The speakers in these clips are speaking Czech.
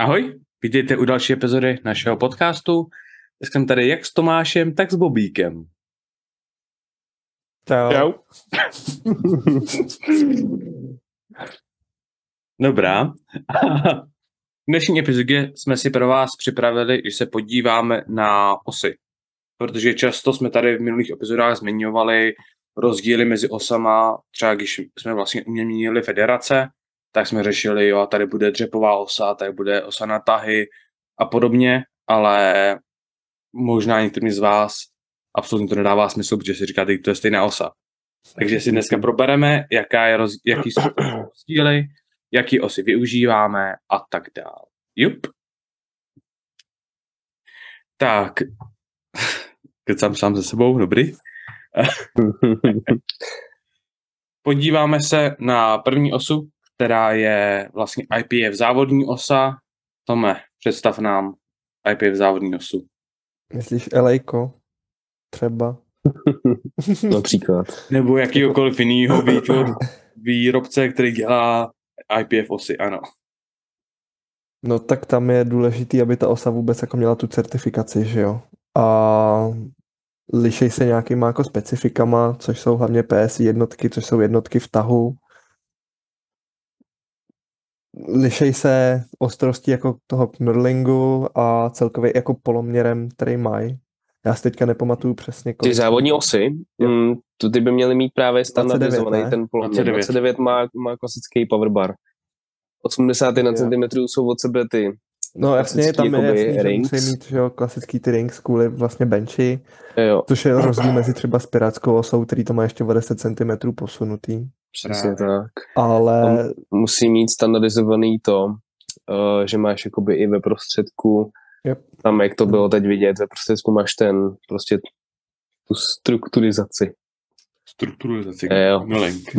Ahoj, vítejte u další epizody našeho podcastu. Dneska jsem tady jak s Tomášem, tak s Bobíkem. Čau. Čau. Dobrá. V dnešní epizodě jsme si pro vás připravili, že se podíváme na osy. Protože často jsme tady v minulých epizodách zmiňovali rozdíly mezi osama, třeba když jsme vlastně měnili federace, tak jsme řešili, jo, tady bude dřepová osa, tady bude osa na tahy a podobně, ale možná některým z vás absolutně to nedává smysl, protože si říkáte, že to je stejná osa. Takže si dneska probereme, jaká je roz, jaký jsou rozdíly, jaký osy využíváme a tak dále. Jup. Tak, kecám sám se sebou, dobrý. Podíváme se na první osu, která je vlastně IPF závodní osa. Tome, představ nám IPF závodní osu. Myslíš Elejko? Třeba. Například. Nebo jakýkoliv jinýho výrobce, který dělá IPF osy, ano. No tak tam je důležitý, aby ta osa vůbec jako měla tu certifikaci, že jo. A lišej se nějakýma jako specifikama, což jsou hlavně PSI jednotky, což jsou jednotky v tahu. Lišej se ostrosti jako toho knurlingu a celkově jako poloměrem, který mají. Já si teďka nepamatuju přesně. Kolik. Ty závodní osy, mm, to ty by měly mít právě standardizovaný ten poloměr. 29, 29 má, má klasický powerbar. 81 cm jsou od sebe ty No jasně, tam je jasný, rings. že musí mít že jo, klasický ty rings kvůli vlastně benchy, jo. což je rozdíl mezi třeba spiráckou osou, který to má ještě o 10 cm posunutý. Přesně tak. Ale... Musí mít standardizovaný to, uh, že máš jakoby i ve prostředku, yep. tam jak to bylo teď vidět, ve prostředku máš ten, prostě tu strukturizaci. Strukturizaci, jo. Milink.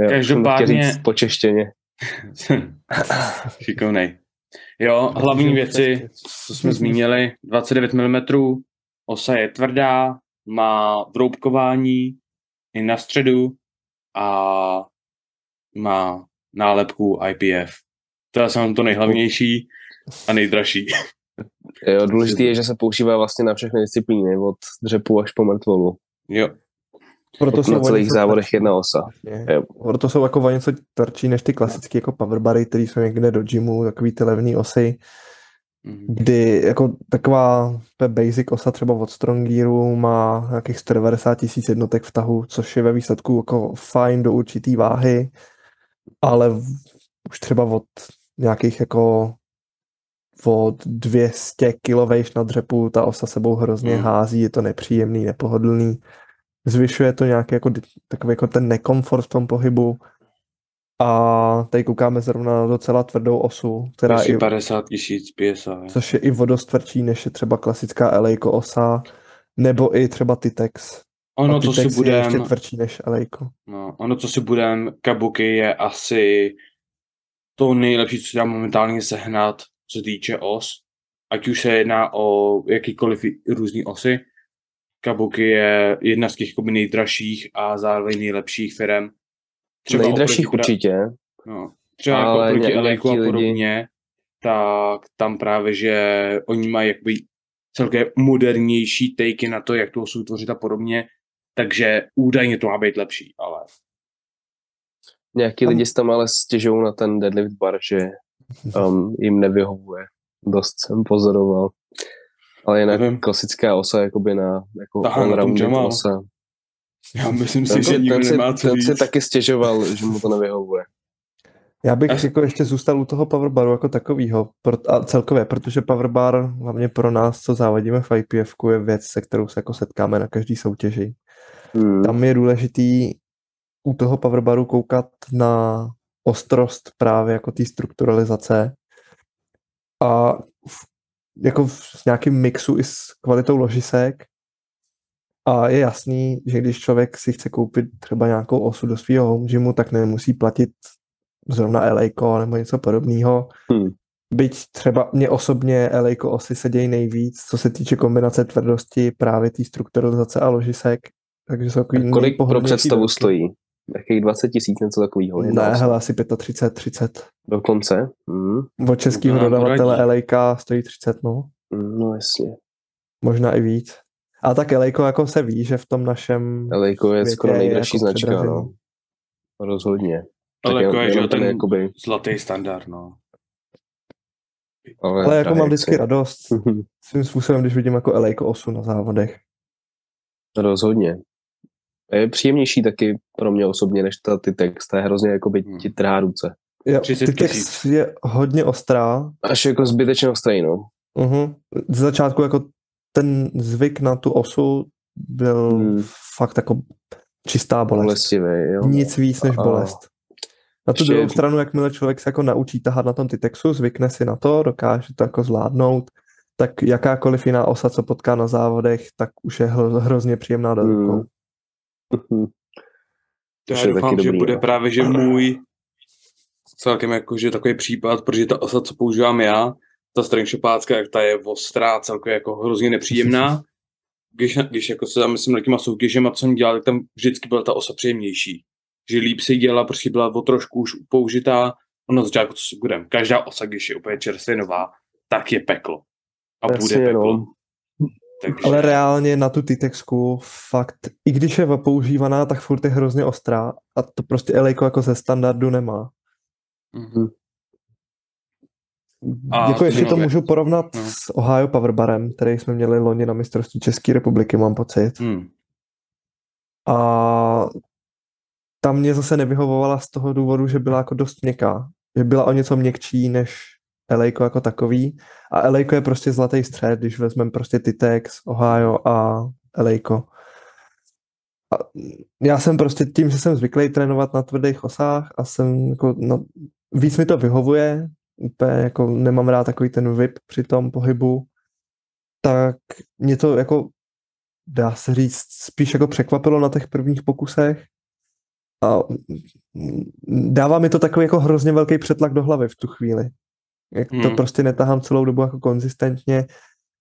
jo, Každopádně... Po češtině. Šikovnej. Jo, hlavní věci, co jsme zmínili, 29 mm, osa je tvrdá, má vroubkování i na středu a má nálepku IPF. To je samozřejmě to nejhlavnější a nejdražší. Jo, důležité je, že se používá vlastně na všechny disciplíny, od dřepu až po mrtvolu. Jo. Proto jsou na celých závodech jedna osa. Jo. Proto jsou jako o něco tvrdší než ty klasické jako powerbary, které jsou někde do gymu, takový ty levné osy. Kdy jako taková basic osa třeba od Strongearu má nějakých 190 tisíc jednotek v tahu, což je ve výsledku jako fajn do určitý váhy, ale už třeba od nějakých jako od 200 kg na dřepu ta osa sebou hrozně mm. hází, je to nepříjemný, nepohodlný zvyšuje to nějaký jako, takový jako ten nekomfort v tom pohybu. A tady koukáme zrovna na docela tvrdou osu, která je 50 tisíc PSA. Což je i vodost tvrdší, než je třeba klasická Elejko osa, nebo i třeba Titex. Ono, co si budem... je ještě tvrdší než Elejko. No, ono, co si budem, Kabuki je asi to nejlepší, co dá momentálně sehnat, co se týče os. Ať už se jedná o jakýkoliv různý osy, Kabuki je jedna z těch nejdražších a zároveň nejlepších firm. Třeba nejdražších oproti, určitě. No, třeba jako Ale jako proti Elejku a podobně, lidi... tak tam právě, že oni mají jakoby celkem modernější takey na to, jak tu osu tvořit a podobně, takže údajně to má být lepší, ale... Nějaký tam... lidi tam ale stěžují na ten deadlift bar, že um, jim nevyhovuje. Dost jsem pozoroval. Ale jinak Nevím. klasická osa jakoby na jako all-rounded osa. Já myslím si, že nikdo nemá co Ten si taky stěžoval, že mu to nevyhovuje. Já bych Až... jako ještě zůstal u toho powerbaru jako takového a celkově, protože powerbar hlavně pro nás, co závodíme v IPF, je věc, se kterou se jako setkáme na každý soutěži. Hmm. Tam je důležitý u toho powerbaru koukat na ostrost právě jako té strukturalizace a v jako s nějakým mixu i s kvalitou ložisek a je jasný, že když člověk si chce koupit třeba nějakou osu do svého home gymu, tak nemusí platit zrovna LA nebo něco podobného. Hmm. Byť třeba mě osobně LA osy sedějí nejvíc, co se týče kombinace tvrdosti, právě té strukturalizace a ložisek. Takže jsou takový Kolik pro představu dosti. stojí? Jakých 20 tisíc, něco takového? Ne, hele, asi 35, 30. Dokonce. Mm. Od českého dodavatele. LAK stojí 30, no. Mm, No jasně. Možná i víc. A tak LAko jako se ví, že v tom našem... Elejko je skoro nejdražší jako značka, předražený. no. Rozhodně. Ale jako jen- je, že ten ten jakoby, zlatý standard, no. Ale jako drahý, mám vždycky radost svým způsobem, když vidím jako LAko 8 na závodech. Rozhodně. Je příjemnější taky pro mě osobně, než ta ty text. To je hrozně jakoby Hmm. ti trhá ruce. Jo, 30 ty text je hodně ostrá. Až jako zbytečně ostrý, no. Uh-huh. Z začátku jako ten zvyk na tu osu byl Hmm. fakt jako čistá bolest. Bolestivý, jo. Nic víc než A- bolest. Na tu ještě- druhou stranu, jakmile člověk se jako naučí tahat na tom Titexu, zvykne si na to, dokáže to jako zvládnout, tak jakákoliv jiná osa, co potká na závodech, tak už je hrozně příjemná do Hmm. rukou. To Už já doufám, že dobrý, bude no. právě, že můj celkem jakože takový případ, protože ta osa, co používám já, ta stringshopácká, jak ta je ostrá, celkově jako hrozně nepříjemná. Když, když jako se zamyslím nad těma soutěžema, co jsem dělal, tak tam vždycky byla ta osa příjemnější. Že líp se dělala, prostě byla o trošku už použitá. Ono na začátku, co si budem, každá osa, když je úplně čerstvě nová, tak je peklo. A bude Jasně, peklo. no. Takže, Ale reálně na tu Titexku fakt, i když je používaná, tak furt je hrozně ostrá a to prostě Elejko jako ze standardu nemá. Mhm. A jako ještě to můžu porovnat No. s Ohio Powerbarem, který jsme měli loni na mistrovství České republiky, mám pocit. Hmm. A tam mě zase nevyhovovala z toho důvodu, že byla jako dost měkká. Že byla o něco měkčí než Elejko jako takový. A Elejko je prostě zlatý střed, když vezmeme prostě Titex, Ohio a Elejko. A já jsem prostě tím, že jsem zvyklý trénovat na tvrdých osách a jsem jako, no, víc mi to vyhovuje, úplně jako nemám rád takový ten whip při tom pohybu, tak mě to jako dá se říct, spíš jako překvapilo na těch prvních pokusech. A dává mi to takový jako hrozně velký přetlak do hlavy v tu chvíli. Jak to Hmm. prostě netahám celou dobu jako konzistentně,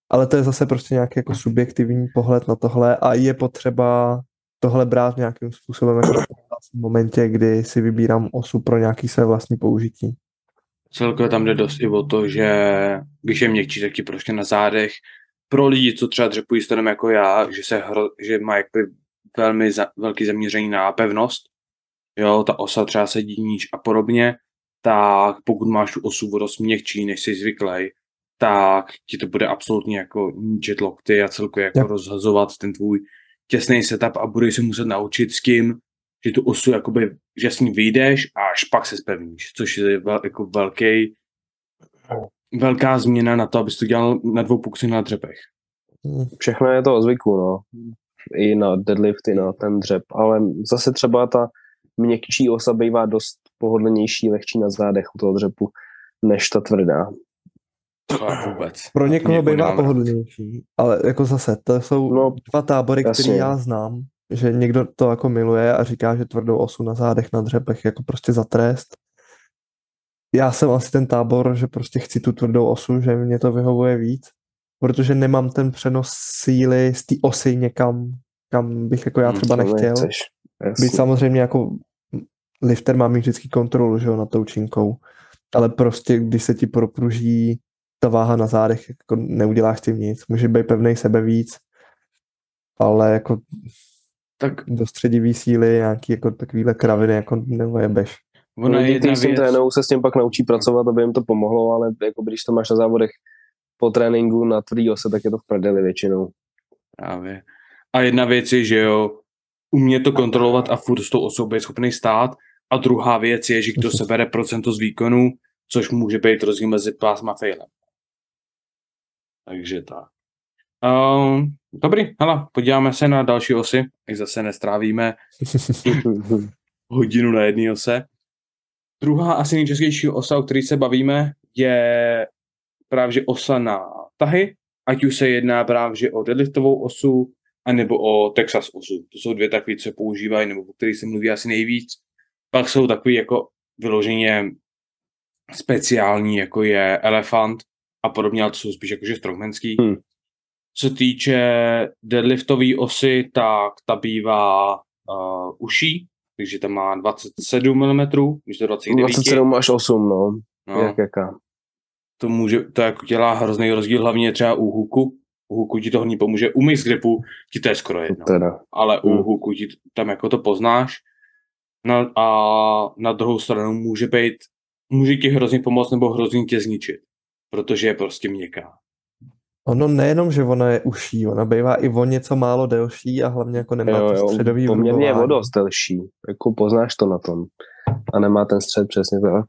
ale to je zase prostě nějaký jako subjektivní pohled na tohle a je potřeba tohle brát nějakým způsobem jako v momentě, kdy si vybírám osu pro nějaký své vlastní použití. Celkově tam jde dost i o to, že když je měkčí, tak ti prostě na zádech pro lidi, co třeba dřepují stanem jako já, že, se hro, že má jakoby velmi za, velký zaměření na pevnost, jo, ta osa třeba sedí níž a podobně, tak pokud máš tu osu dost měkčí, než jsi zvyklý, tak ti to bude absolutně jako ničit lokty a celkově jako Jo. rozhazovat ten tvůj těsný setup a budeš se muset naučit s tím, že tu osu jakoby, že s ní vyjdeš a až pak se spevníš, což je vel, jako velký, velká změna na to, abys to dělal na dvou puksy na dřepech. Hmm. Všechno je to o zvyku, no. I na deadlift, i na ten dřep. Ale zase třeba ta měkčí osa bývá dost pohodlnější, lehčí na zádech u toho dřepu, než ta tvrdá. Vůbec. Pro někoho Někoho bývá pohodlnější, ale jako zase, to jsou No, dva tábory, které já znám, že někdo to jako miluje a říká, že tvrdou osu na zádech, na dřepech jako prostě za trest. Já jsem asi ten tábor, že prostě chci tu tvrdou osu, že mě to vyhovuje víc, protože nemám ten přenos síly z té osy někam, kam bych jako já Hmm, třeba nechtěl. Byť samozřejmě jako lifter má mít vždycky kontrolu, že jo, nad tou činkou. Ale prostě, když se ti propruží ta váha na zádech, jako neuděláš tím nic. Může být pevnej sebe víc, ale jako Tak do středivý síly, nějaký jako takovýhle kraviny, jako nevojebeš. ona je jedna kteří s tím věc, trénou, se s tím pak naučí pracovat, aby jim to pomohlo, ale jako když to máš na závodech po tréninku na tvrdý ose, tak je to v prdeli většinou. právě. A jedna věc je, že jo, umě to kontrolovat a furt s tou osobou je schopný stát. A druhá věc je, že kdo se bere procento z výkonu, což může být rozdíl mezi pásem a failem. Takže tak. Um, dobrý, hele, podíváme se na další osy, ať zase nestrávíme hodinu na jedné ose. Druhá asi nejčastější osa, o které se bavíme, je právě osa na tahy, ať už se jedná právě o deadliftovou osu, anebo o Texas osu. To jsou dvě takové, co používají, nebo o kterých se mluví asi nejvíc. Pak jsou takový jako vyloženě speciální, jako je elefant a podobně, ale to jsou spíš jakože strongmanský. Hmm. Co se týče deadliftové osy, tak ta bývá uh, uší, takže tam má 27 mm, když to 29. 27 až 8, no. no, Jak jaká. to, může, to jako dělá hrozný rozdíl, hlavně třeba u huku. U huku ti to hodně pomůže, u mix gripu ti to je skoro jedno. Teda. ale u Hmm. huku ti tam jako to poznáš. No a na druhou stranu může být, může ti hrozně pomoct nebo hrozně tě zničit, protože je prostě měkká. Ono nejenom, že ona je uší, ona bývá i o něco málo delší a hlavně jako nemá Jo, to jo, středový poměrně je o dost delší. Jako poznáš to na tom. A nemá ten střed přesně tak.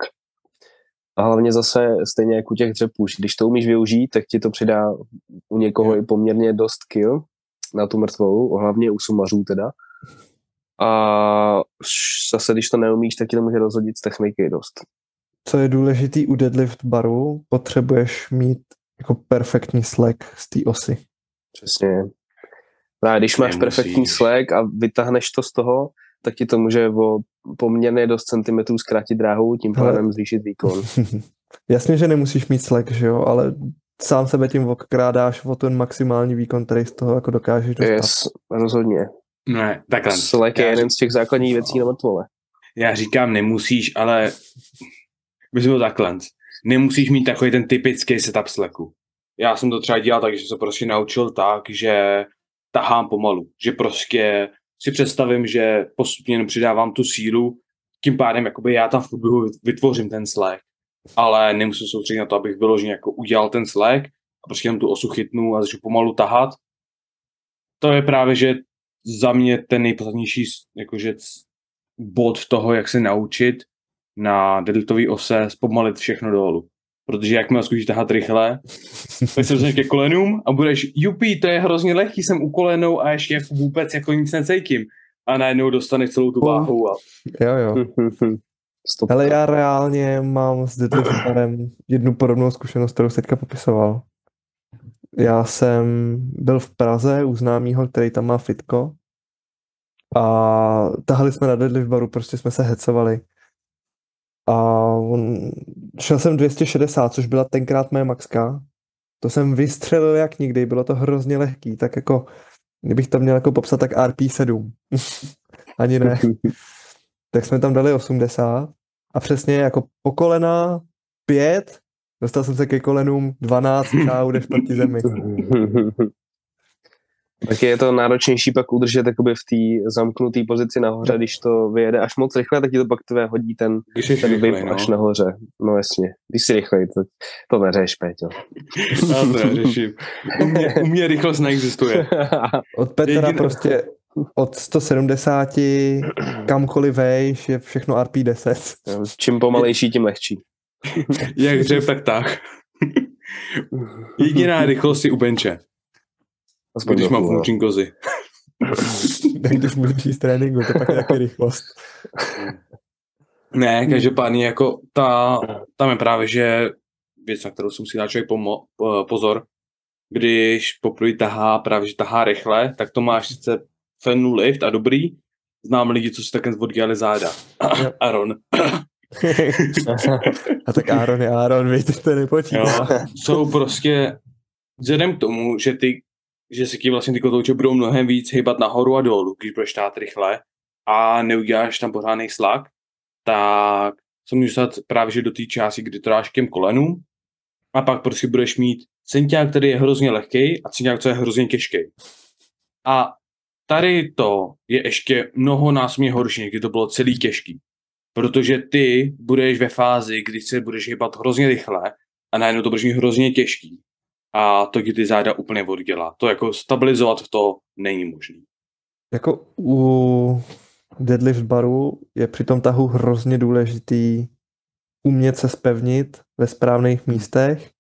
A hlavně zase stejně jako u těch dřepů, když to umíš využít, tak ti to přidá u někoho i poměrně dost kill na tu mrtvou, hlavně u sumařů teda. A zase, když to neumíš, tak ti to může rozhodit z techniky dost. Co je důležitý u deadlift baru, potřebuješ mít jako perfektní slack z té osy. Přesně. Právě když máš Nemusíš. perfektní slack a vytáhneš to z toho, tak ti to může o poměrně dost centimetrů zkrátit dráhu, tím pádem zvýšit výkon. Jasně, že nemusíš mít slack, že jo, ale sám sebe tím okrádáš o ten maximální výkon, který z toho jako dokážeš dostat. Yes, rozhodně. Ne, takhle. Slack je Já jeden z těch základních věcí na mrtvole. Já říkám nemusíš, ale bys byl takhle. Nemusíš mít takový ten typický setup slacku. Já jsem to třeba dělal tak, že se prostě naučil tak, že tahám pomalu. Že prostě si představím, že postupně přidávám tu sílu, tím pádem jakoby já tam v průběhu vytvořím ten slack. Ale nemusím soustředit na to, abych vyloženě jako udělal ten slack a prostě jenom tu osu chytnu a začnu pomalu tahat. To je právě, že za mě ten nejpodstatnější jakože bod toho, jak se naučit na deadliftové ose zpomalit všechno dolů. Protože jakmile zkusíš tahat rychle, tak se dostaneš ke kolenům a budeš, jupí, to je hrozně lehký, jsem u kolenou a ještě jako vůbec jako nic necítím. A najednou dostaneš celou tu váhu a Jo, jo. Stop. Ale já reálně mám s deadlift barem jednu podobnou zkušenost, kterou teďka popisoval. Já jsem byl v Praze u známýho, který tam má fitko a tahali jsme na deadlift baru, prostě jsme se hecovali. A on, šel jsem 260, což byla tenkrát moje maxka. To jsem vystřelil jak nikdy, bylo to hrozně lehký, tak jako, kdybych to měl jako popsat, tak RP7. Ani ne. tak jsme tam dali 80 a přesně jako po kolena 5, dostal jsem se ke kolenům 12, čau, jdeš proti zemi. Tak je to náročnější pak udržet jakoby v té zamknuté pozici nahoře, když to vyjede až moc rychle, tak ti to pak tvé hodí ten, když ten rychlej, vyp no. až nahoře. No jasně, když jsi rychlej, to, to neřeš, Péťo. Já to neřeším. U mě, u mě rychlost neexistuje. Od Petra Jediné- prostě od 170 kamkoliv vejš je všechno RP10. Čím pomalejší, tím lehčí. Jak dřev, tak tak. Jediná rychlost je u benče, Aspoň když mám funkční kozy. Tak když jít z tréninku, to pak je taky rychlost. Ne, každopádně jako ta, tam je právě, že věc, na kterou si musí dát člověk pomo- po- pozor, když poprvé tahá, právě že tahá rychle, tak to máš sice fenu lift a dobrý, znám lidi, co si takhle oddělali záda. Aaron. A tak Aaron je Aaron, víte, to nepočítá. Jo, jsou prostě, vzhledem k tomu, že ty, že se ti vlastně ty kotouče budou mnohem víc hýbat nahoru a dolů, když budeš tát rychle a neuděláš tam pořádný slak, tak se můžeš dostat právě že do té části, kdy to dáš k těm kolenům a pak prostě budeš mít centňák, který je hrozně lehký a centňák, co je hrozně těžký. A tady to je ještě mnohonásobně horší, kdy to bylo celý těžký. Protože ty budeš ve fázi, kdy se budeš hýbat hrozně rychle a najednou to budeš mít hrozně těžký. A to ti ty záda úplně oddělá. To jako stabilizovat to není možné. Jako u deadlift baru je při tom tahu hrozně důležitý umět se spevnit ve správných místech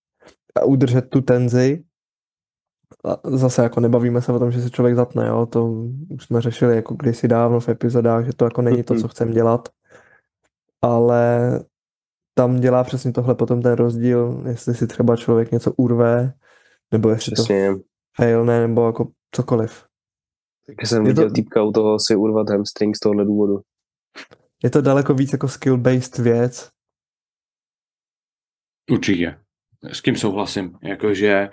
a udržet tu tenzi. A zase jako nebavíme se o tom, že se člověk zatne, jo? to už jsme řešili jako kdysi dávno v epizodách, že to jako není to, co chcem dělat, ale tam dělá přesně tohle potom ten rozdíl, jestli si třeba člověk něco urve, nebo jestli to Přesně. failne, nebo jako cokoliv. Tak jsem Je to- viděl týpka u toho si urvat hamstring z tohohle důvodu. Je to daleko víc jako skill-based věc, Určitě. S tím souhlasím. Jakože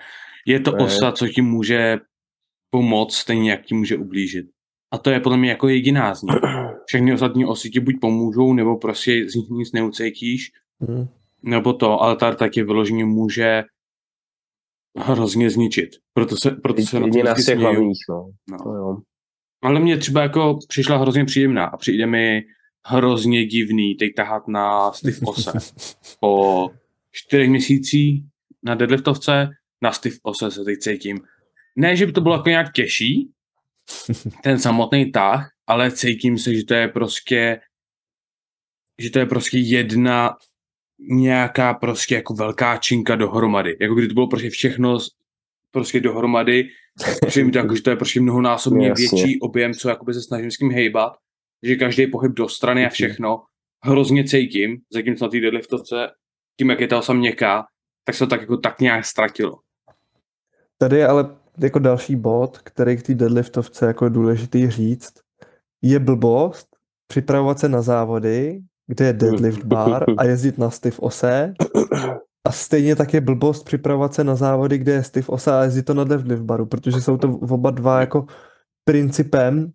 je to Ne. osa, co ti může pomoct, stejně jak ti může ublížit. A to je podle mě jako jediná z nich. všechny ostatní osy ti buď pomůžou, nebo prostě z nich nic neucítíš, Hmm. nebo to, ale ta taky vyloženě může hrozně zničit. Proto se, proto se na vždycky těch směju. hlavních, no. No. To jo. Ale mě třeba jako přišla hrozně příjemná a přijde mi hrozně divný teď tahat na Steve Ose. Po čtyřech měsících na deadliftovce na Steve Ose se teď cítím. Ne, že by to bylo jako nějak těžší, ten samotný tah, ale cítím se, že to je prostě že to je prostě jedna nějaká prostě jako velká činka dohromady. Jako kdy to bylo prostě všechno prostě dohromady. Přijde mi to jako, že to je prostě mnohonásobně Jasně. větší objem, co jakoby se snažím s tím hejbat. Že každý pohyb do strany a všechno hrozně cítím, zatímco na té deadliftovce, tím, jak je ta osa měkká, tak se to tak jako tak nějak ztratilo. Tady je ale jako další bod, který k té deadliftovce jako je důležitý říct. Je blbost připravovat se na závody, kde je deadlift bar a jezdit na stiff ose. A stejně tak je blbost připravovat se na závody, kde je stiff osa a jezdit to na deadlift baru, protože jsou to oba dva jako principem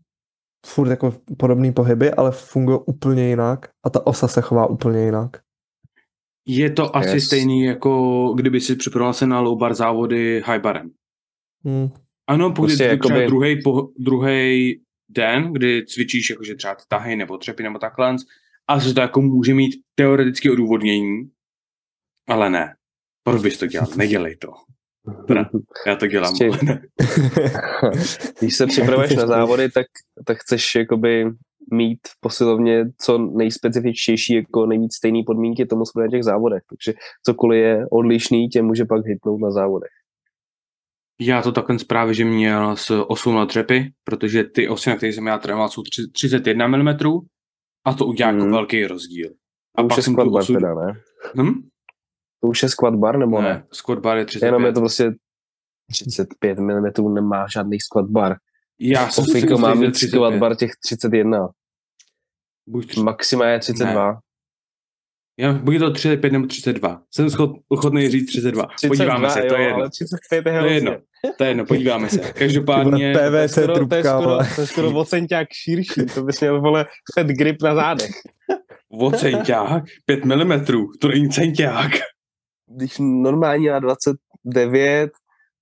furt jako podobný pohyby, ale fungují úplně jinak a ta osa se chová úplně jinak. Je to asi Yes. stejný, jako kdyby si připravoval se na low bar závody high barem. Hmm. Ano, pokud Prostě je to jakoby- druhý, po, druhý den, kdy cvičíš jakože třeba tahy nebo třepy nebo takhle, a to jako může mít teoretické odůvodnění, ale ne. Proč bys to dělal? Nedělej to. Teda, já to dělám. Prostě-. Když se připravuješ na závody, tak, tak chceš jakoby mít posilovně co nejspecifičtější, jako nejmít stejné podmínky tomu jsme na těch závodech. Takže cokoliv je odlišný, tě může pak hitnout na závodech. Já to takhle právě, že měl s 8 na třepy, protože ty osy, na kterých jsem já trénoval, jsou tři- 31 mm a to udělá jako Hmm. velký rozdíl. A A už je squat tu bar osu... teda, ne? Hm? To už je squat bar, nebo ne? Ne, squat bar je 35. Jenom je to prostě 35 mm, nemá žádný squat bar. Já jsem si Ofiko jistý, má že mít squat bar těch 31. Buď, Maxima je 32. já, buď je to 35 nebo 32. Jsem ochotný říct 32. Podíváme se, to je jedno. Ale 35 je To je jedno. To je jedno, podíváme se. Každopádně, PVC skoro, to, je trubka, skoro, vole. to je skoro o centiák širší, to bys měl, vole, fat grip na zádech. o centiák, 5 mm, to není centiák. Když normálně na 29,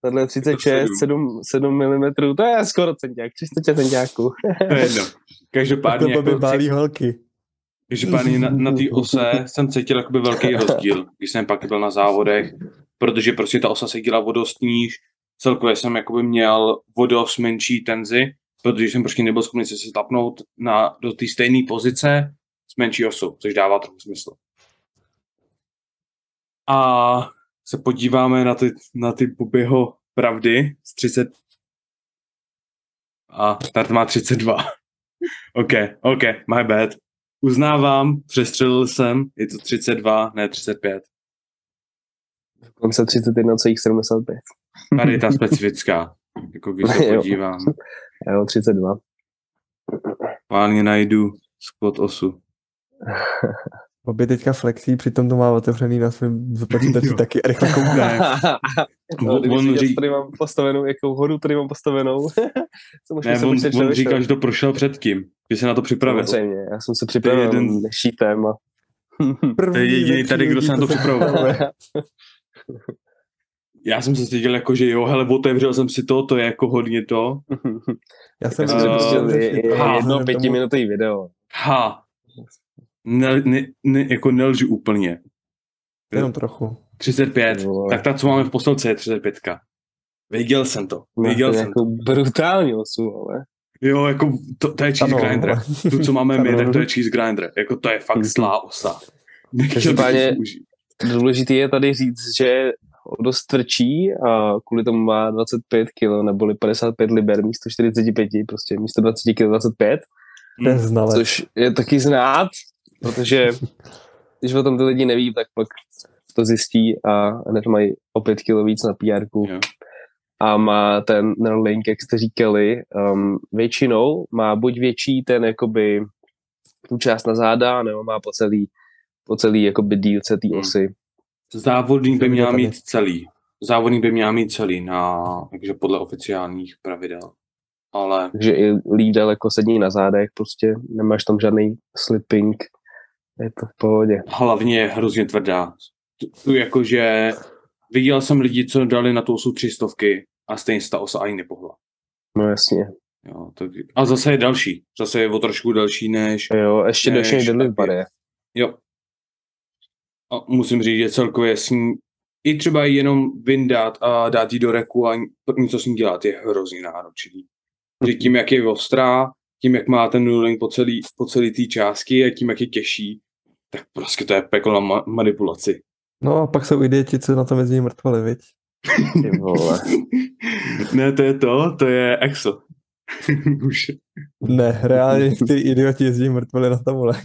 tenhle 36, 7, 7 mm, to je skoro centiák, 300 centiáků. To je jedno. Každopádně, To by jako, bálí holky. Každopádně na, na té ose jsem cítil jakoby velký rozdíl, když jsem pak byl na závodech, protože prostě ta osa se dělá o dost níž, celkově jsem jakoby měl o dost menší tenzi, protože jsem prostě nebyl schopný se stapnout na, do té stejné pozice s menší osou, což dává trochu smysl. A se podíváme na ty, na ty Bobbyho pravdy z 30 a Tart má 32. OK, OK, my bad. Uznávám, přestřelil jsem, je to 32, ne 35. Konce 31,75. Tady je ta specifická, jako když se podívám. Jo, 32. Pálně najdu squat osu. Bobby teďka flexí, přitom to má otevřený na svém počítači taky a rychle kouká. Ne. No, On- on si viděl, ří- co tady mám postavenou, jakou hodu tady mám postavenou. co Ne, jsem on, on říkal, že to prošel předtím, že se na to připravil. Samozřejmě, já jsem se připravil jeden- jeden... šítem a První To je jediný tady, kdo se na to připravoval. Já jsem se cítil jako, že jo, hele, otevřel jsem si to, to je jako hodně to. Já jsem si je- je- aha, jedno pětiminutový video. Ha, ne, ne, ne, jako nelžu úplně. Jenom trochu. 35, Ty vole. tak ta, co máme v postelce, je 35. Věděl jsem to, věděl Máte jsem to. nějakou brutální osu, ale. Jo, jako to, to je cheese Ano, grinder. Tu, co máme my, tak to je cheese grinder. Jako to je fakt Mhm. zlá osa. Každopádně- to. Důležité je tady říct, že dost tvrdší a kvůli tomu má 25 kg neboli 55 liber místo 45, prostě místo 20 kg 25, To je znalec. což je taky znát, protože když o tom ty lidi neví, tak pak to zjistí a hned mají o 5 kg víc na pr a má ten Neuralink, jak jste říkali, um, většinou má buď větší ten jakoby tu část na záda, nebo má po celý, po celý jakoby dílce té Hmm. osy. Závodník by měl mít celý. Závodník by měl mít celý, na, takže podle oficiálních pravidel. ale... Takže i líp daleko sedí na zádech, prostě nemáš tam žádný slipping, je to v pohodě. Hlavně je hrozně tvrdá. Tu, jakože viděl jsem lidi, co dali na tu osu tři stovky a stejně se ta osa ani nepohla. No jasně. Jo, tak, a zase je další. Zase je o trošku delší než... Jo, ještě než další deadlift bar je. Jo. A musím říct, že celkově s ní i třeba jenom vyndat a dát ji do reku a něco s ní dělat je hrozně náročný. Že tím, jak je ostrá, tím, jak má ten nuling po celý, po celý té částky a tím, jak je těžší, tak prostě to je peklo na ma- manipulaci. No a pak jsou idioti, co na tom jezdí mrtvoli, viď? Ty vole. ne, to je to, to je EXO. Už. Ne, reálně ty idioti jezdí mrtvoli na tomhle.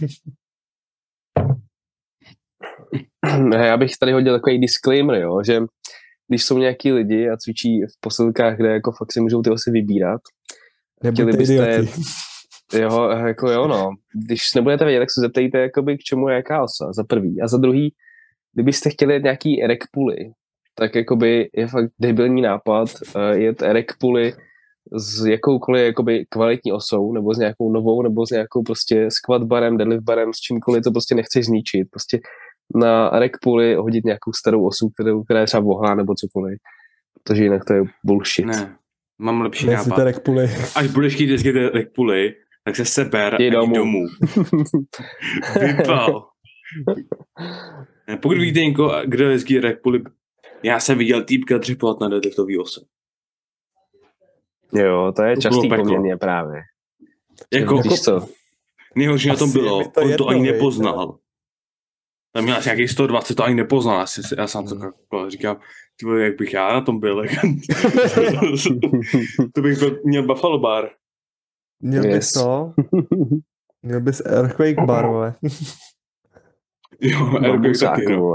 Já bych tady hodil takový disclaimer, jo, že když jsou nějaký lidi a cvičí v posilkách, kde jako fakt si můžou ty osy vybírat, chtěli Nebuďte byste, idioti. jo, jako jo, no, když nebudete vědět, tak se zeptejte, jakoby, k čemu je jaká osa, za prvý. A za druhý, kdybyste chtěli jet nějaký erek puly, tak jakoby je fakt debilní nápad uh, jet erek puly s jakoukoliv jakoby kvalitní osou, nebo s nějakou novou, nebo s nějakou prostě squat barem, deadlift barem, s čímkoliv to prostě nechceš zničit. Prostě na rek puly hodit nějakou starou osu, kterou, která je třeba vohlá nebo cokoliv. Protože jinak to je bullshit. Ne, mám lepší si nápad. terek puli. Až budeš chtít vždycky rek puly, tak se seber a Jdi jdi domů. domů. Vypal. Pokud víte někoho, kdo jezdí rek puly, já jsem viděl týpka dřepovat na deadliftový ose. Jo, to je To častý poměrně právě. Jako, Víš co? nejhorší na tom bylo, to on to ani nepoznal. Tam měl asi nějakých 120, to ani nepoznal. Asi, já sám to Hmm. jako říkám, ty vole, jak bych já na tom byl. jak- to bych byl, měl Buffalo Bar. Měl Yes. bys to? Měl bys Earthquake bar, vole. Jo, Bambusák, taky, no.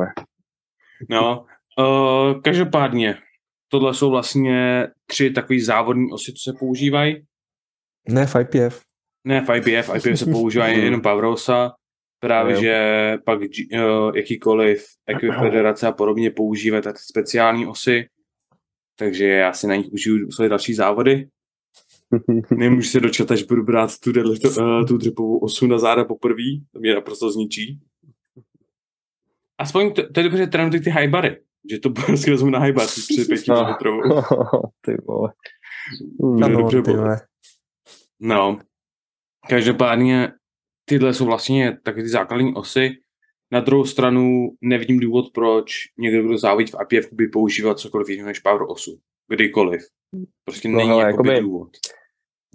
no. Uh, každopádně, tohle jsou vlastně tři takový závodní osy, co se používají. Ne, 5PF. Ne v IPF, IPF se používají jenom Pavrosa, právě Jo. že pak uh, jakýkoliv Equifederace a podobně používají tak speciální osy, takže já si na nich užiju své další závody. Nemůžu se dočkat, až budu brát tu, uh, tu dripovou osu na záda poprvé, to mě naprosto zničí. Aspoň to, to je dobře, že trénuji ty high bary, že to prostě vezmu na high bar, tu 35 No. km. Ty vole. Ano, dobře ty vole. No, každopádně tyhle jsou vlastně taky ty základní osy. Na druhou stranu nevidím důvod, proč někdo, kdo závodí v APF, by používat cokoliv jiného než Power osu. Kdykoliv. Prostě No není hele, jakoby důvod.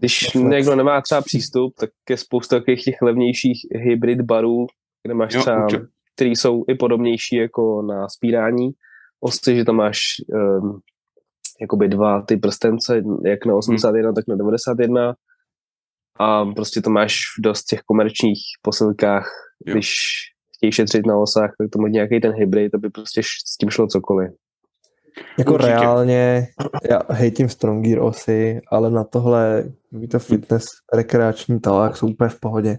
Když fakt. někdo nemá třeba přístup, tak je spousta takových těch levnějších hybrid barů, kde máš Jo, třeba, určitě. který jsou i podobnější jako na spírání. Osy, že tam máš um, jakoby dva ty prstence, jak na 81, tak na 91. A prostě to máš v dost těch komerčních posilkách, Jo. když chtějí šetřit na osách, tak to má nějaký ten hybrid, aby prostě s tím šlo cokoliv. Jako Určitě. reálně, já hejtím Strong Gear osy, ale na tohle, ví to fitness, rekreační talák jsou úplně v pohodě.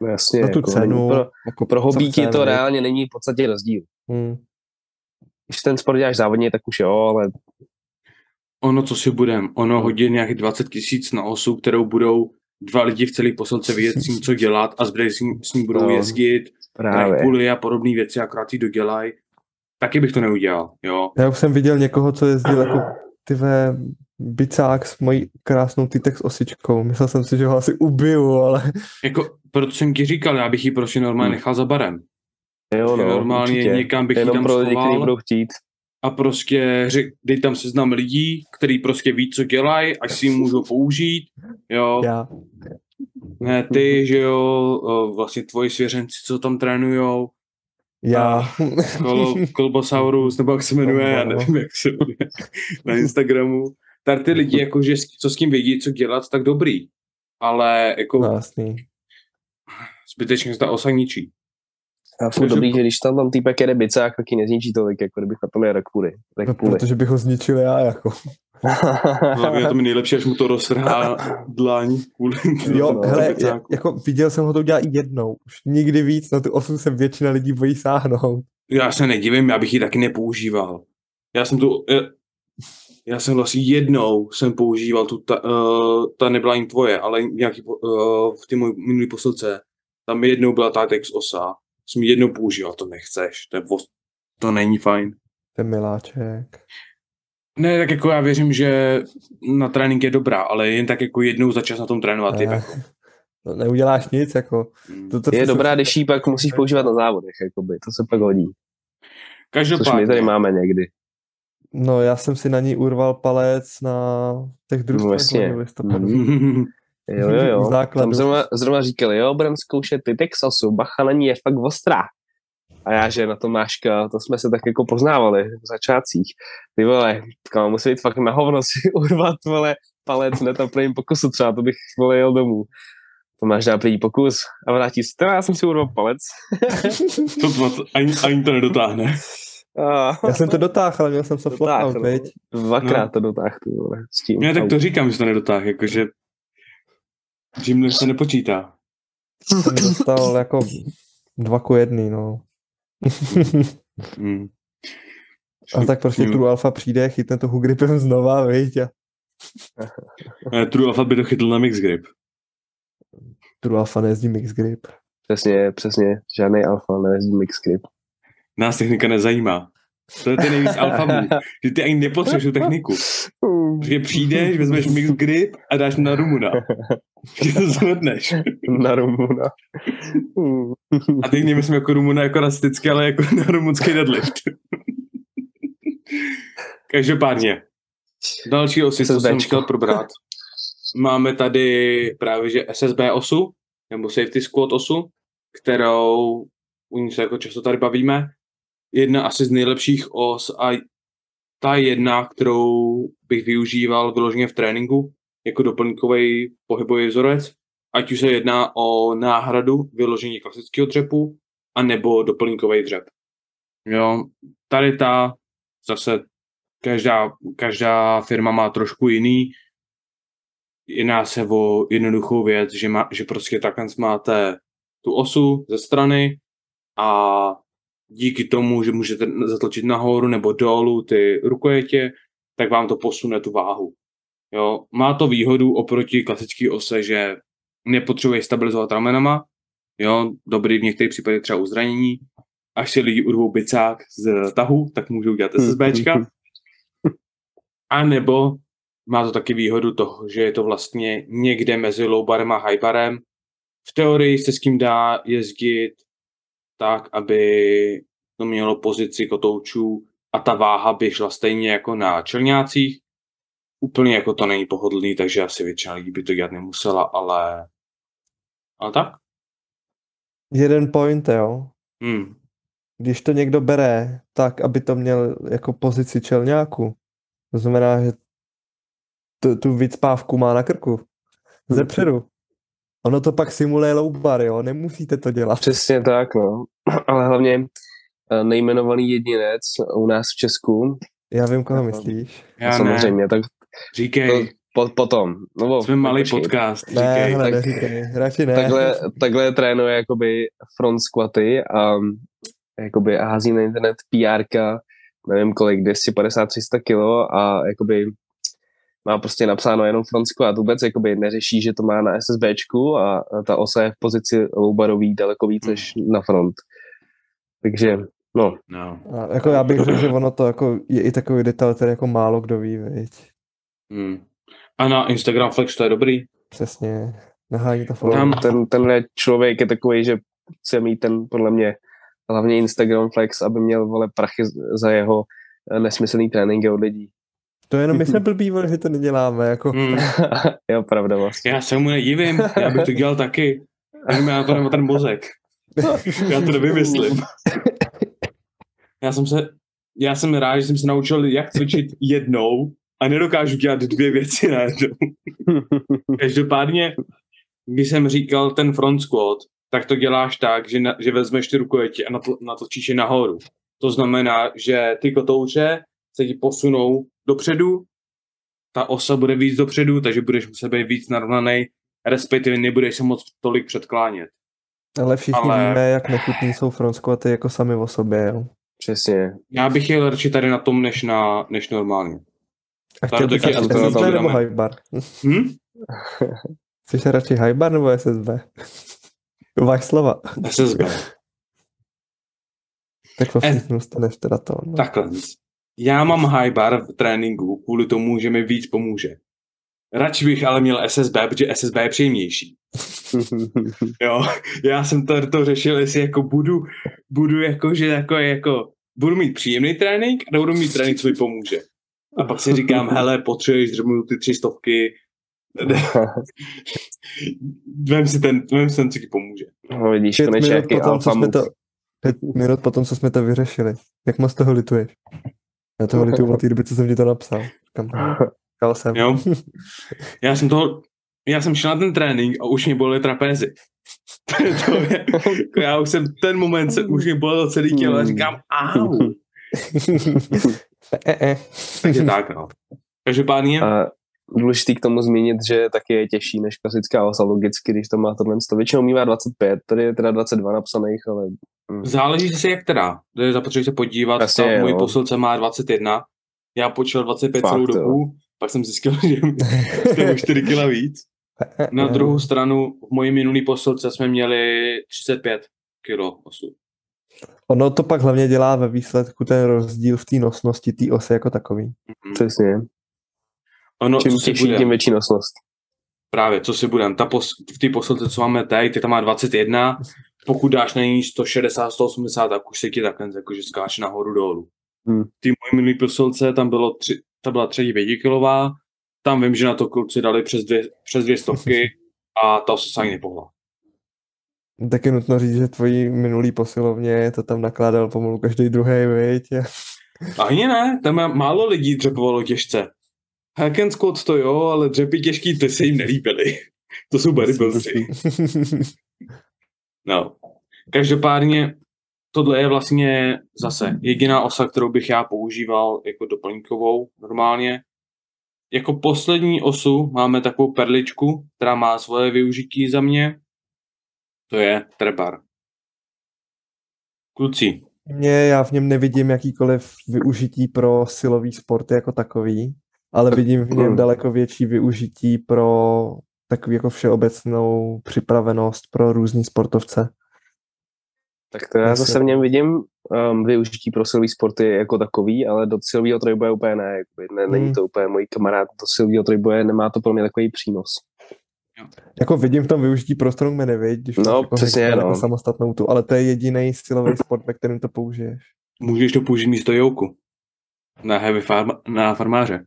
No jasně, Na tu jako, cenu, Pro, jako pro hobíky to reálně není v podstatě rozdíl. Hmm. Když ten sport děláš závodně, tak už jo, ale Ono, co si budem, ono hodí nějakých 20 tisíc na osu, kterou budou dva lidi v celé posilce vidět s ním, co dělat a zbytek s ním, s ním budou No. jezdit, právě. puly a podobné věci, akorát si dodělají. Taky bych to neudělal, jo. Já už jsem viděl někoho, co jezdil jako tyhle bicák s mojí krásnou Titex osičkou. Myslel jsem si, že ho asi ubiju, ale Jako, proto jsem ti říkal, já bych ji prostě normálně Hmm. nechal za barem. Jo, no, normálně určitě. někam bych ji Jenom tam pro lidi, kteří budou chtít. A prostě řek, dej tam seznam lidí, který prostě ví, co dělají, až si můžou použít, jo. já. Ne ty, že jo, vlastně tvoji svěřenci, co tam trénujou, Já. Kol, Kolbosaurus, nebo jak se jmenuje, já nevím, jak se jmenuje, na Instagramu. Tak ty lidi, jakože, co s tím vědí, co dělat, tak dobrý. Ale jako No, jasný. zbytečně se ta osa ničí. A furt Takže- dobrý, že když tam tam týpek jede bicák, tak ji nezničí tolik, jako kdybych na tom jel rekpuly. No, protože bych ho zničil já, jako. Hlavně to mi nejlepší, až mu to roztrhá dlaň kvůli Jo, no, hele, bicáku. jako viděl jsem ho to udělat jednou. Už nikdy víc, na tu osu se většina lidí bojí sáhnout. Já se nedivím, já bych ji taky nepoužíval. Já jsem tu, eh, Já jsem vlastně jednou jsem používal tu, ta, uh, ta nebyla ani tvoje, ale nějaký uh, v té minulý posilce. Tam jednou byla ta text osa. Jsem jednou používal, to nechceš. To, je, to není fajn. Ten miláček. Ne, tak jako já věřím, že na trénink je dobrá, ale jen tak jako jednou za čas na tom trénovat. Je tak... No, neuděláš nic, jako. To, to je dobrá, když ji pak musíš používat na závodech, jakoby. to se pak hodí. Každopádně. Což my tady máme někdy. No, já jsem si na ní urval palec na těch družstvech no, listopadu. Jo, jo, jo. Tam zrovna, zrovna říkali, jo, budeme zkoušet ty Texasu, bacha na ní je fakt ostrá. A já, že na Tomáška, to jsme se tak jako poznávali v začátcích. Ty vole, kámo, musí být fakt na hovno si urvat, vole, palec na prvním pokusu třeba, to bych, vole, jel domů. Tomáš dá první pokus a vrátí se, já jsem si urval palec. to, to, ani, ani to nedotáhne. Já jsem to dotáhl, ale měl jsem se flopnout, no. Dvakrát no. to dotáhl, ty vole, s tím. Já tak to říkám, že to nedotáhl, jakože Jim se nepočítá. Jsem dostal jako dva ku jedný, no. mm. A tak prostě mm. True Alpha přijde, chytne to gripem znova, viď? A... True Alpha by to chytl na mix grip. True Alpha nejezdí mix grip. Přesně, přesně. Žádný Alpha nejezdí mix grip. Nás technika nezajímá. To je ten nejvíc alfabů, že ty ani nepotřebuješ tu techniku. Že přijdeš, vezmeš mix grip a dáš na Rumuna. Že to zhodneš. Na Rumuna. A teď nemyslím jako Rumuna jako rasisticky, ale jako na rumunský deadlift. Každopádně. Další osy, co jsem chtěl probrat. Máme tady právě že SSB osu, nebo Safety Squad osu, kterou u ní se jako často tady bavíme jedna asi z nejlepších os a ta jedna, kterou bych využíval vyloženě v tréninku jako doplňkový pohybový vzorec, ať už se jedná o náhradu vyložení klasického dřepu, a nebo doplňkový dřep. Jo, tady ta zase každá, každá firma má trošku jiný. Jedná se o jednoduchou věc, že, má, že prostě takhle máte tu osu ze strany a díky tomu, že můžete zatlačit nahoru nebo dolů ty rukojetě, tak vám to posune tu váhu. Jo? Má to výhodu oproti klasické ose, že nepotřebuje stabilizovat ramenama, jo? dobrý v některých případech třeba u zranění, až si lidi urvou bicák z tahu, tak můžou dělat SSBčka. A nebo má to taky výhodu toho, že je to vlastně někde mezi low barem a high barem. V teorii se s kým dá jezdit tak, aby to mělo pozici kotoučů a ta váha by šla stejně jako na čelňácích. Úplně jako to není pohodlný, takže asi většina lidí by to dělat nemusela, ale, ale tak. Jeden point, jo. Hmm. Když to někdo bere tak, aby to měl jako pozici čelňáku, to znamená, že tu, tu vycpávku má na krku. Zepředu. Ono to pak simuluje low bar, jo, nemusíte to dělat. Přesně tak, no. Ale hlavně eh, nejmenovaný jedinec u nás v Česku. Já vím, koho myslíš. Já Samozřejmě, ne. tak Říkej. To, po, potom. No, Jsme malý počkej. podcast. Ne, říkej. hele, tak, neříkej, radši ne. Takhle, takhle trénuje jakoby front squaty a jakoby hází na internet pr nevím kolik, 250-300 kilo a jakoby má prostě napsáno jenom front squat, vůbec jakoby neřeší, že to má na SSBčku a ta osa je v pozici loubarový daleko víc než na front. Takže, no. no. A jako já bych řekl, že ono to jako je i takový detail, který jako málo kdo ví, viď. Hmm. A na Instagram Flex to je dobrý? Přesně. Nahání to follow. Ten, tenhle člověk je takový, že chce mít ten, podle mě, hlavně Instagram Flex, aby měl vole prachy za jeho nesmyslný tréninky od lidí. To jenom my jsme blbý, že to neděláme. Jako. Hmm. jo, pravda vlastně. Já se mu nedivím, já bych to dělal taky. Jenom já to nemám ten mozek. Já to nevymyslím. Já jsem se, já jsem rád, že jsem se naučil, jak cvičit jednou a nedokážu dělat dvě věci najednou. Každopádně, když jsem říkal ten front squat, tak to děláš tak, že, na, že vezmeš ty rukojeti a natlačíš je nahoru. To znamená, že ty kotouře se ti posunou dopředu, ta osa bude víc dopředu, takže budeš muset být víc narovnaný, respektive nebudeš se moc tolik předklánět. Ale všichni Ale... víme, jak nechutný jsou squaty jako sami o sobě, jo. Přesně. Já bych jel radši tady na tom, než, na, než normálně. A chtěl taky radši SSB nebo dáme. high bar? Hm? Chceš radši high bar nebo SSB? Váš slova. SSB. Tak vlastně S- dostaneš teda to. No. Takhle. Já mám high bar v tréninku kvůli tomu, že mi víc pomůže. Radši bych ale měl SSB, protože SSB je příjemnější. Jo, já jsem to, to řešil, jestli jako budu, budu jako, že jako, jako, budu mít příjemný trénink, nebo budu mít trénink, co mi pomůže. A pak si říkám, hele, potřebuješ dřbnout ty tři stovky, vem si ten, vem si ten, co ti pomůže. no vidíš, Pět konečně minut, jaký potom, co alfa jsme move. to, pět minut potom, co jsme to vyřešili. Jak moc toho lituješ? Já toho lituju od té doby, co jsem ti to napsal. Říkám, Říkal jsem. Jo? Já jsem toho, já jsem šel na ten trénink a už mě bolely trapézy. to je, jako já už jsem ten moment, se, už mě bolelo celý tělo a říkám, au. e, e. Takže tak, no. Každopádně, A důležitý k tomu zmínit, že taky je těžší než klasická osa logicky, když to má tohle. To většinou mívá 25, tady je teda 22 napsaných, ale hm. záleží si jak teda. To je zapotřebí se podívat, Jasně, ta můj no. posilce má 21, já počítal 25 Fakt, celou jo. dobu, pak jsem zjistil, že to je 4 kg víc. Na druhou stranu, v mojí minulý posilce jsme měli 35 kg osu. Ono to pak hlavně dělá ve výsledku ten rozdíl v té nosnosti té osy jako takový. Mhm. přesně. Ono, Čím těžší, budem, tím větší nosnost. právě, co si budem, ta pos, v té posilce, co máme teď, ty tam má 21, pokud dáš na ní 160, 180, tak už se ti takhle jakože skáče nahoru dolů. Hmm. Ty mojí minulý posilce, tam bylo tři, ta byla třetí pětikilová, tam vím, že na to kluci dali přes dvě, přes dvě stovky a ta se ani nepohla. Tak je nutno říct, že tvojí minulý posilovně to tam nakládal pomalu každý druhý, viď? Ani ne, tam málo lidí dřepovalo těžce. Hack and squat to jo, ale dřepy těžký, ty se jim nelíbily. To jsou bodybuildři. No. Každopádně tohle je vlastně zase jediná osa, kterou bych já používal jako doplňkovou normálně. Jako poslední osu máme takovou perličku, která má svoje využití za mě. To je trebar. Kluci, Mě, já v něm nevidím jakýkoliv využití pro silový sport jako takový, ale vidím v něm daleko větší využití pro takový jako všeobecnou připravenost pro různý sportovce. Tak to já zase v něm vidím um, využití pro silový sporty jako takový, ale do silového trojboje úplně ne. Jakoby, ne není Hmm. to úplně můj kamarád do silového trojboje, nemá to pro mě takový přínos. Jako vidím v tom využití pro strongmany, viď? Když No, jako přesně, no. jako samostatnou tu, ale to je jediný silový sport, ve kterém to použiješ. můžeš to použít místo jouku. Na heavy farma, na farmáře.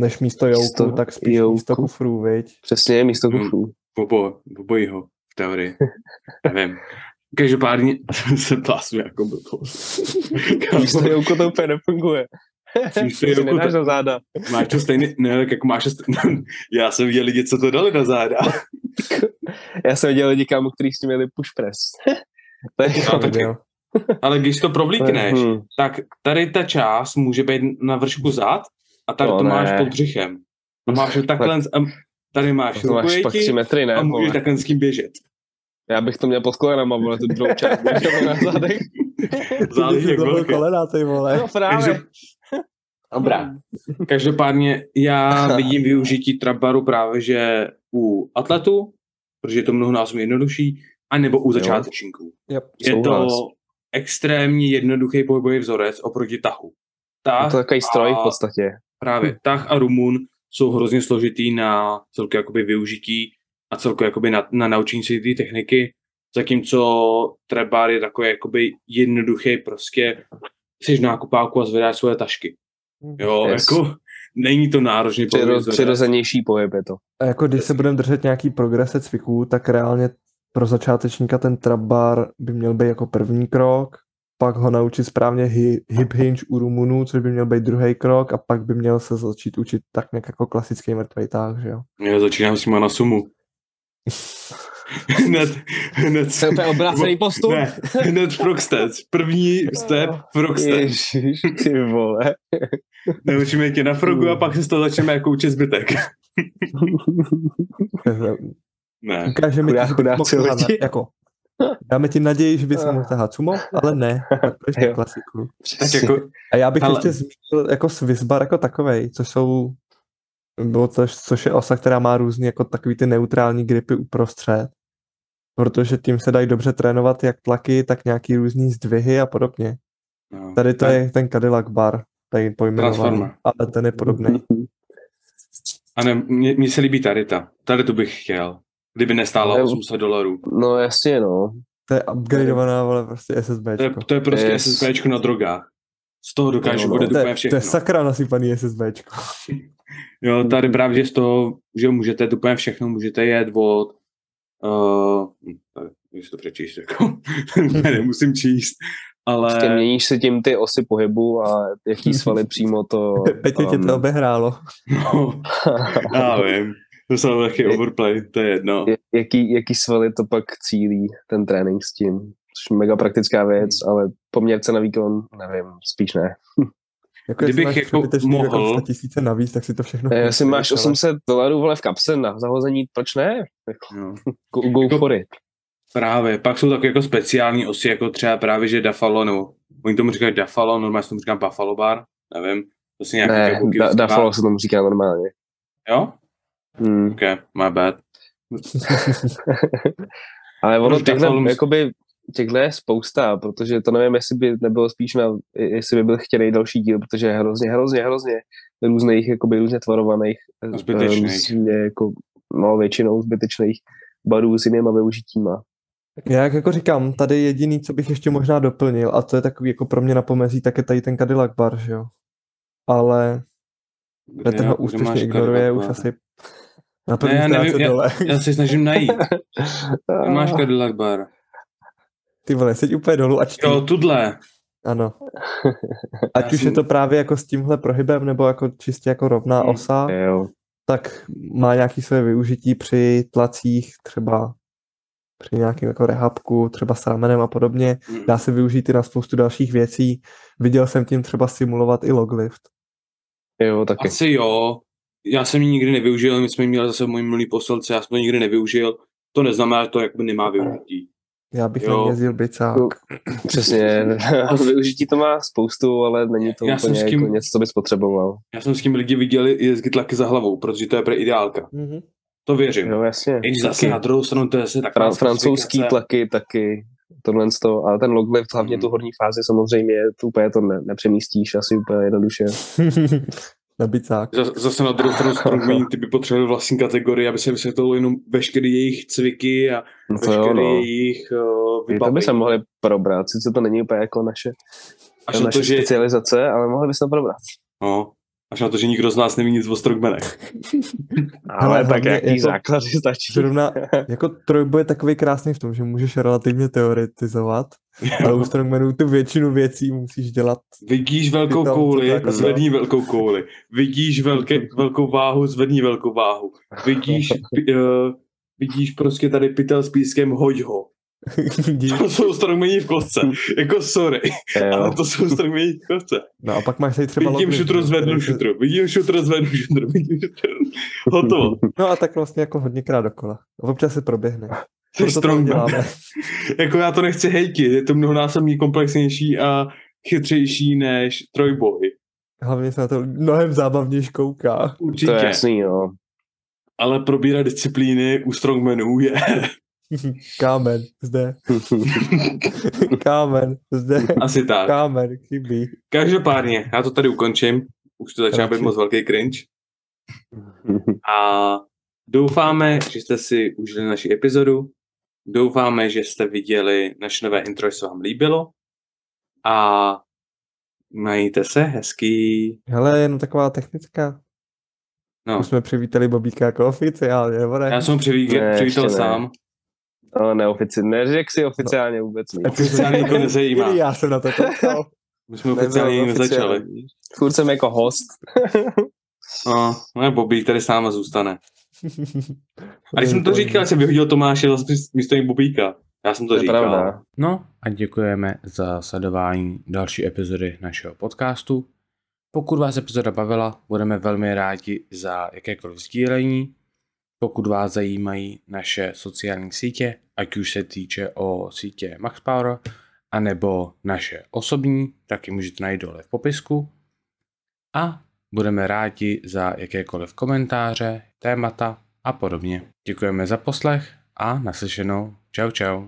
Než místo jouku, Místo tak spíš jouku. místo kufrů, viď? Přesně, místo Hmm. kufrů. Obo, obojího v teorii. Nevím. Každopádně se plásu jako blbost. Místo jouku to úplně nefunguje. Místo To si jouku nedáš to- na záda. Máš to stejný, ne, tak jako máš to stejný, já jsem viděl lidi, co to dali na záda. Já jsem viděl lidi, kámo, kteří s tím měli push press. to je No, taky. Jo. Ale když to provlíkneš, Hmm. tak tady ta část může být na vršku zad a tady No to máš pod břichem. A máš to takhle, a tady máš To máš pak rukojeti tři metry, ne? a můžeš vole. takhle s tím běžet. Já bych to měl pod kolenama, vole, tu druhou část. to na zádech. Záleží, jak to bylo velké. kolena, ty vole. No právě. Takže- Dobrá. Každopádně já vidím využití trabaru právě, že u atletů, protože je to mnohonásobně jednodušší, anebo u začátečníků. Yep. Je to extrémně jednoduchý pohybový vzorec oproti tahu. Je Tah to takový stroj v a- podstatě. Právě tah a rumun jsou hrozně složitý na celkově jakoby využití a celkově jakoby na, na naučení si té techniky, zatímco trebar je takový jakoby jednoduchý prostě jsi na nákupáku a zvedáš svoje tašky. Jo, Yes. yes. jako není to náročný Přiro, přirozenější pohyb je to. A jako když se budeme držet nějaký progrese cviků, tak reálně pro začátečníka ten trapbar by měl být jako první krok, pak ho naučit správně hi- hip hinge u Rumunů, což by měl být druhý krok a pak by měl se začít učit tak nějak jako klasický mrtvý tah, že jo. Já začínám s nima na sumu. hned, hned, To je úplně obrácený postup. ne, hned frog steps. První step, frog steps. Ježiš, ty vole. Naučíme tě na frogu a pak se z toho začneme jako učit zbytek. Ne. Ukážeme ti, jako, Dáme ti naději, že bys mohl tahat sumo, ale ne, tak půjdeš na klasiku. Tak jako, A já bych Ale- ještě zmínil jako Swissbar jako takovej, což jsou, bylo to, což je osa, která má různý jako takový ty neutrální gripy uprostřed. Protože tím se dají dobře trénovat jak tlaky, tak nějaký různý zdvihy a podobně. no, Tady to tak je ten Cadillac bar, tady pojmenovaný, ale ten je podobný. A ne, mně, mně se líbí tady ta. Tady tu bych chtěl. Kdyby nestála Ne, 800 dolarů. No jasně, no. To je upgradeovaná, vole, prostě To je, SSBčko. to je prostě Yes. SSBčko na drogách. Z toho dokážu no. udělat To úplně je, to všechno. je sakra nasypaný SSBčko. Jo, tady právě, že z toho, že můžete úplně všechno, můžete jet od uh, tady, když to přečíst, jako, nemusím číst, ale Prostě měníš si tím ty osy pohybu a jaký svaly přímo to... Petě tě to um, obehrálo. no, já vím, to jsou taky overplay, to je jedno. jaký, jaký svaly to pak cílí, ten trénink s tím. Což je mega praktická věc, ale poměrce na výkon, nevím, spíš ne. Jako Kdybych jako přebytečný mohl- jako 100 tisíce navíc, tak si to všechno... Eh, Jestli máš ale- 800 dolarů vole v kapse na zahození, proč ne? No. Go, go Jako- for it. Právě, pak jsou tak jako speciální osy, jako třeba právě, že Dafalo, nebo oni tomu říkají Dafalo, normálně se tomu říkám Buffalo Bar, nevím, to si nějaký Ne, jako da, Dafalo se tomu říká normálně. Jo? Hmm. Ok, my bad. Ale ono těchhle, jakoby, těchhle je spousta, protože to nevím, jestli by nebylo spíš na, jestli by byl chtěný další díl, protože je hrozně, hrozně, hrozně různých, jakoby různě tvarovaných, zbytečných. eh, různě jako, no většinou zbytečných barů s jinýma využitíma. Já jak jako říkám, tady jediný, co bych ještě možná doplnil, a to je takový jako pro mě na pomezí, tak je tady ten Cadillac bar, že jo. Ale Petr ho úspěšně ignoruje už asi na první já nevím, stránce já- dole. Já se snažím najít. Máš Cadillac Bar? Ty vole, seď úplně dolů a čti. Jo, tudle. Ano. Ať Já už jsem- je to právě jako s tímhle prohybem, nebo jako čistě jako rovná Hmm. osa, Jo. tak má nějaký své využití při tlacích, třeba při nějakém jako rehabku, třeba s ramenem a podobně. Mm. Dá se využít i na spoustu dalších věcí. Viděl jsem tím třeba simulovat i loglift. jo, taky. Asi jo. Já jsem ji nikdy nevyužil, my jsme ji měli zase v mojí milý posilce, já jsem to nikdy nevyužil. To neznamená, že to jakoby nemá využití. Já bych Jo. na ní jezdil bicák. Jo. Přesně. Využití to má spoustu, ale není to Já jsem úplně s tím- jako něco, co bys potřeboval. Já jsem s tím lidi viděli jezdit tlaky za hlavou, protože to je pre ideálka. Mhm. To věřím. Jo, jasně. I když zase Taky. na druhou stranu to je zase taková Fran- francouzský tlaky taky, tohle to, ale ten loglift, hlavně Mhm. tu horní fázi samozřejmě, to úplně to ne, nepřemístíš asi úplně jednoduše. na bicák. Zas- Zase na druhou stranu strongmani, ty by potřebovali vlastní kategorii, aby se vysvětlilo jenom veškeré jejich cviky a No veškeré no. jejich uh, I to by vybavení. se mohli probrat, sice to není úplně jako naše, Až na naše to, že, specializace, ale mohli by se to probrat. no, až na to, že nikdo z nás neví nic o strongmanech. Ale, tak jaký jako- základy stačí. Zrovna jako trojboj je takový krásný v tom, že můžeš relativně teoretizovat, ale u strongmanů tu většinu věcí musíš dělat. Vidíš velkou tam, kouli, jako zvedni velkou kouli. Vidíš velké, velkou váhu, zvedni velkou váhu. Vidíš, uh, vidíš prostě tady pytel s pískem, hoď ho. To jsou strongmani v kostce. Jako sorry, ale to jsou strongmani v kostce. no a pak máš tady třeba Vidím šutru, zvednu šutru. Vidím šutru, zvednu šutru. Vidím šutru. Hotovo. No a tak vlastně jako hodněkrát dokola. Občas se proběhne. Jsi strongman. děláme. jako já to nechci hejtit, je to mnohonásobně komplexnější a chytřejší než trojboj. Hlavně se na to mnohem zábavnější kouká. Určitě. To je jasný, jo. Ale probírat disciplíny u strongmanů je Kámen, zde. Kámen, zde. asi tak. Kámen, chybí. Každopádně, já to tady ukončím. Už to začíná být moc velký cringe. A doufáme, že jste si užili naši epizodu. Doufáme, že jste viděli naše nové intro, že se vám líbilo. A majte se hezký. Hele, jenom taková technická. No, Už jsme přivítali Bobíka jako oficiálně, nebo ne? já jsem ho přivítal, přivítal ještě ne. Ale neoficiálně, neřek si oficiálně vůbec nic. Oficiálně to nezajímá. Já jsem na to koukal. My jsme oficiálně nezačali. oficiální. Furt jsem jako host. No, ne, Bobík tady s náma zůstane. A když jsem to říkal, jsem vyhodil Tomáše zase místo něj Bobíka. Já jsem to, To je říkal. pravda. No a děkujeme za sledování další epizody našeho podcastu. Pokud vás epizoda bavila, budeme velmi rádi za jakékoliv sdílení. Pokud vás zajímají naše sociální sítě, ať už se týče o sítě Max Power, anebo naše osobní, tak ji můžete najít dole v popisku. A budeme rádi za jakékoliv komentáře, témata a podobně. Děkujeme za poslech a naslyšenou. Čau čau.